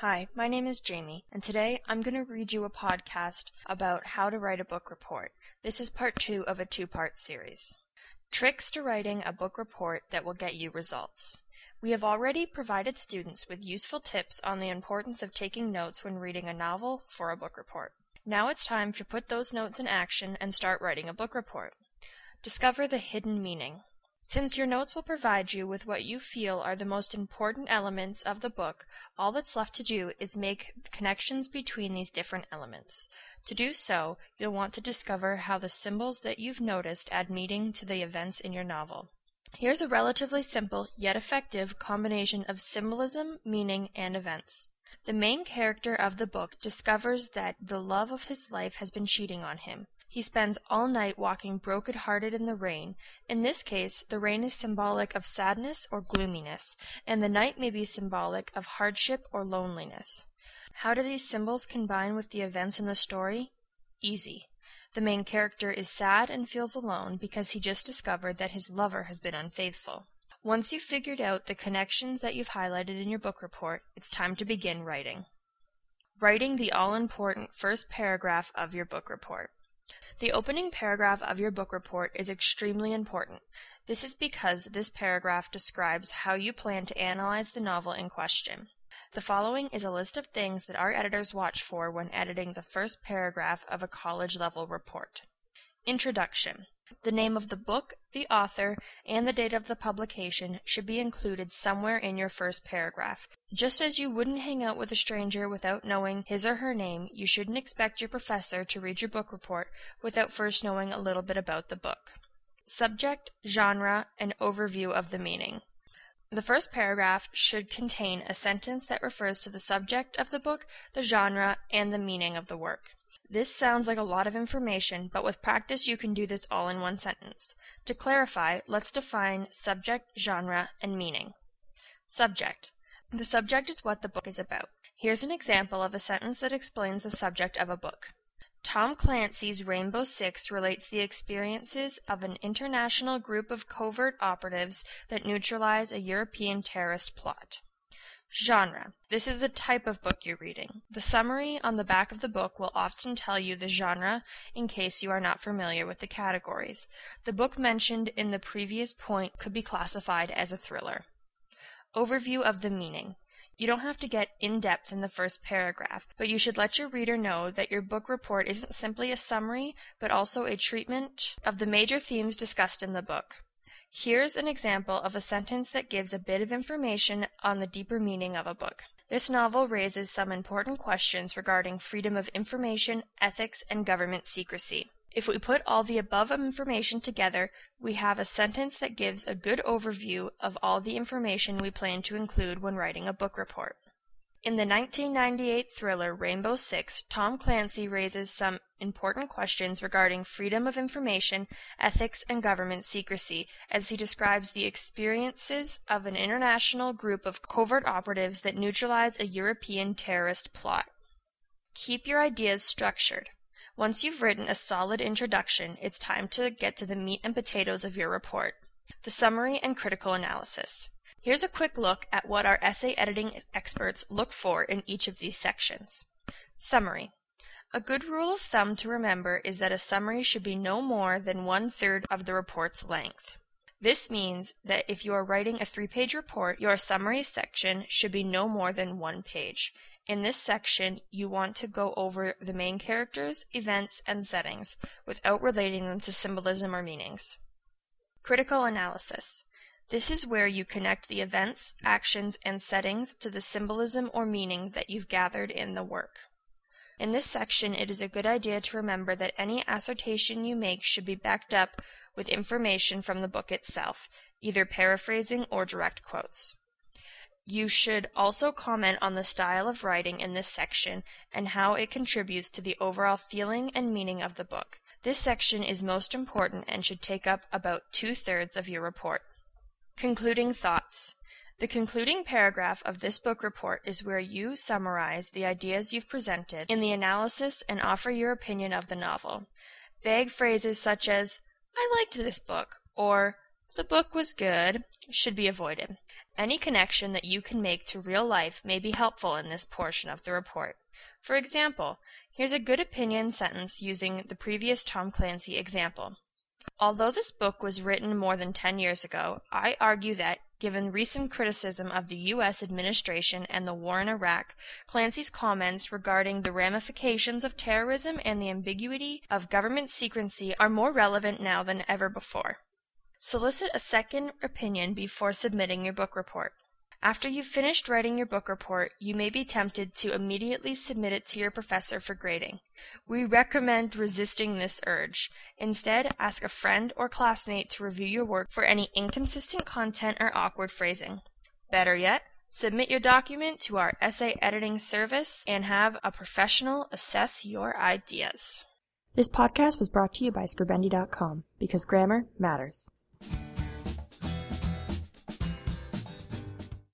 Hi, my name is Jamie, and today I'm going to read you a podcast about how to write a book report. This is part two of a two part series. Tricks to writing a book report that will get you results. We have already provided students with useful tips on the importance of taking notes when reading a novel for a book report. Now it's time to put those notes in action and start writing a book report. Discover the hidden meaning. Since your notes will provide you with what you feel are the most important elements of the book, all that's left to do is make connections between these different elements. To do so, you'll want to discover how the symbols that you've noticed add meaning to the events in your novel. Here's a relatively simple yet effective combination of symbolism, meaning, and events. The main character of the book discovers that the love of his life has been cheating on him. He spends all night walking broken hearted in the rain. In this case, the rain is symbolic of sadness or gloominess, and the night may be symbolic of hardship or loneliness. How do these symbols combine with the events in the story? Easy. The main character is sad and feels alone because he just discovered that his lover has been unfaithful. Once you've figured out the connections that you've highlighted in your book report, it's time to begin writing. Writing the all important first paragraph of your book report. The opening paragraph of your book report is extremely important. This is because this paragraph describes how you plan to analyze the novel in question. The following is a list of things that our editors watch for when editing the first paragraph of a college level report. Introduction. The name of the book, the author, and the date of the publication should be included somewhere in your first paragraph. Just as you wouldn't hang out with a stranger without knowing his or her name, you shouldn't expect your professor to read your book report without first knowing a little bit about the book. Subject, genre, and overview of the meaning. The first paragraph should contain a sentence that refers to the subject of the book, the genre, and the meaning of the work. This sounds like a lot of information, but with practice you can do this all in one sentence. To clarify, let's define subject, genre, and meaning. Subject. The subject is what the book is about. Here's an example of a sentence that explains the subject of a book. Tom Clancy's Rainbow Six relates the experiences of an international group of covert operatives that neutralize a European terrorist plot. Genre. This is the type of book you're reading. The summary on the back of the book will often tell you the genre in case you are not familiar with the categories. The book mentioned in the previous point could be classified as a thriller. Overview of the meaning. You don't have to get in depth in the first paragraph, but you should let your reader know that your book report isn't simply a summary, but also a treatment of the major themes discussed in the book. Here's an example of a sentence that gives a bit of information on the deeper meaning of a book. This novel raises some important questions regarding freedom of information, ethics, and government secrecy. If we put all the above information together, we have a sentence that gives a good overview of all the information we plan to include when writing a book report. In the 1998 thriller Rainbow Six, Tom Clancy raises some important questions regarding freedom of information, ethics, and government secrecy as he describes the experiences of an international group of covert operatives that neutralize a European terrorist plot. Keep your ideas structured. Once you've written a solid introduction, it's time to get to the meat and potatoes of your report the summary and critical analysis. Here's a quick look at what our essay editing experts look for in each of these sections. Summary. A good rule of thumb to remember is that a summary should be no more than one third of the report's length. This means that if you are writing a three page report, your summary section should be no more than one page. In this section, you want to go over the main characters, events, and settings without relating them to symbolism or meanings. Critical analysis. This is where you connect the events, actions, and settings to the symbolism or meaning that you've gathered in the work. In this section, it is a good idea to remember that any assertion you make should be backed up with information from the book itself, either paraphrasing or direct quotes. You should also comment on the style of writing in this section and how it contributes to the overall feeling and meaning of the book. This section is most important and should take up about two thirds of your report. Concluding thoughts. The concluding paragraph of this book report is where you summarize the ideas you've presented in the analysis and offer your opinion of the novel. Vague phrases such as, I liked this book, or the book was good should be avoided. Any connection that you can make to real life may be helpful in this portion of the report. For example, here's a good opinion sentence using the previous Tom Clancy example. Although this book was written more than 10 years ago, I argue that, given recent criticism of the U.S. administration and the war in Iraq, Clancy's comments regarding the ramifications of terrorism and the ambiguity of government secrecy are more relevant now than ever before. Solicit a second opinion before submitting your book report. After you've finished writing your book report, you may be tempted to immediately submit it to your professor for grading. We recommend resisting this urge. Instead, ask a friend or classmate to review your work for any inconsistent content or awkward phrasing. Better yet, submit your document to our essay editing service and have a professional assess your ideas. This podcast was brought to you by Scribendi.com because grammar matters.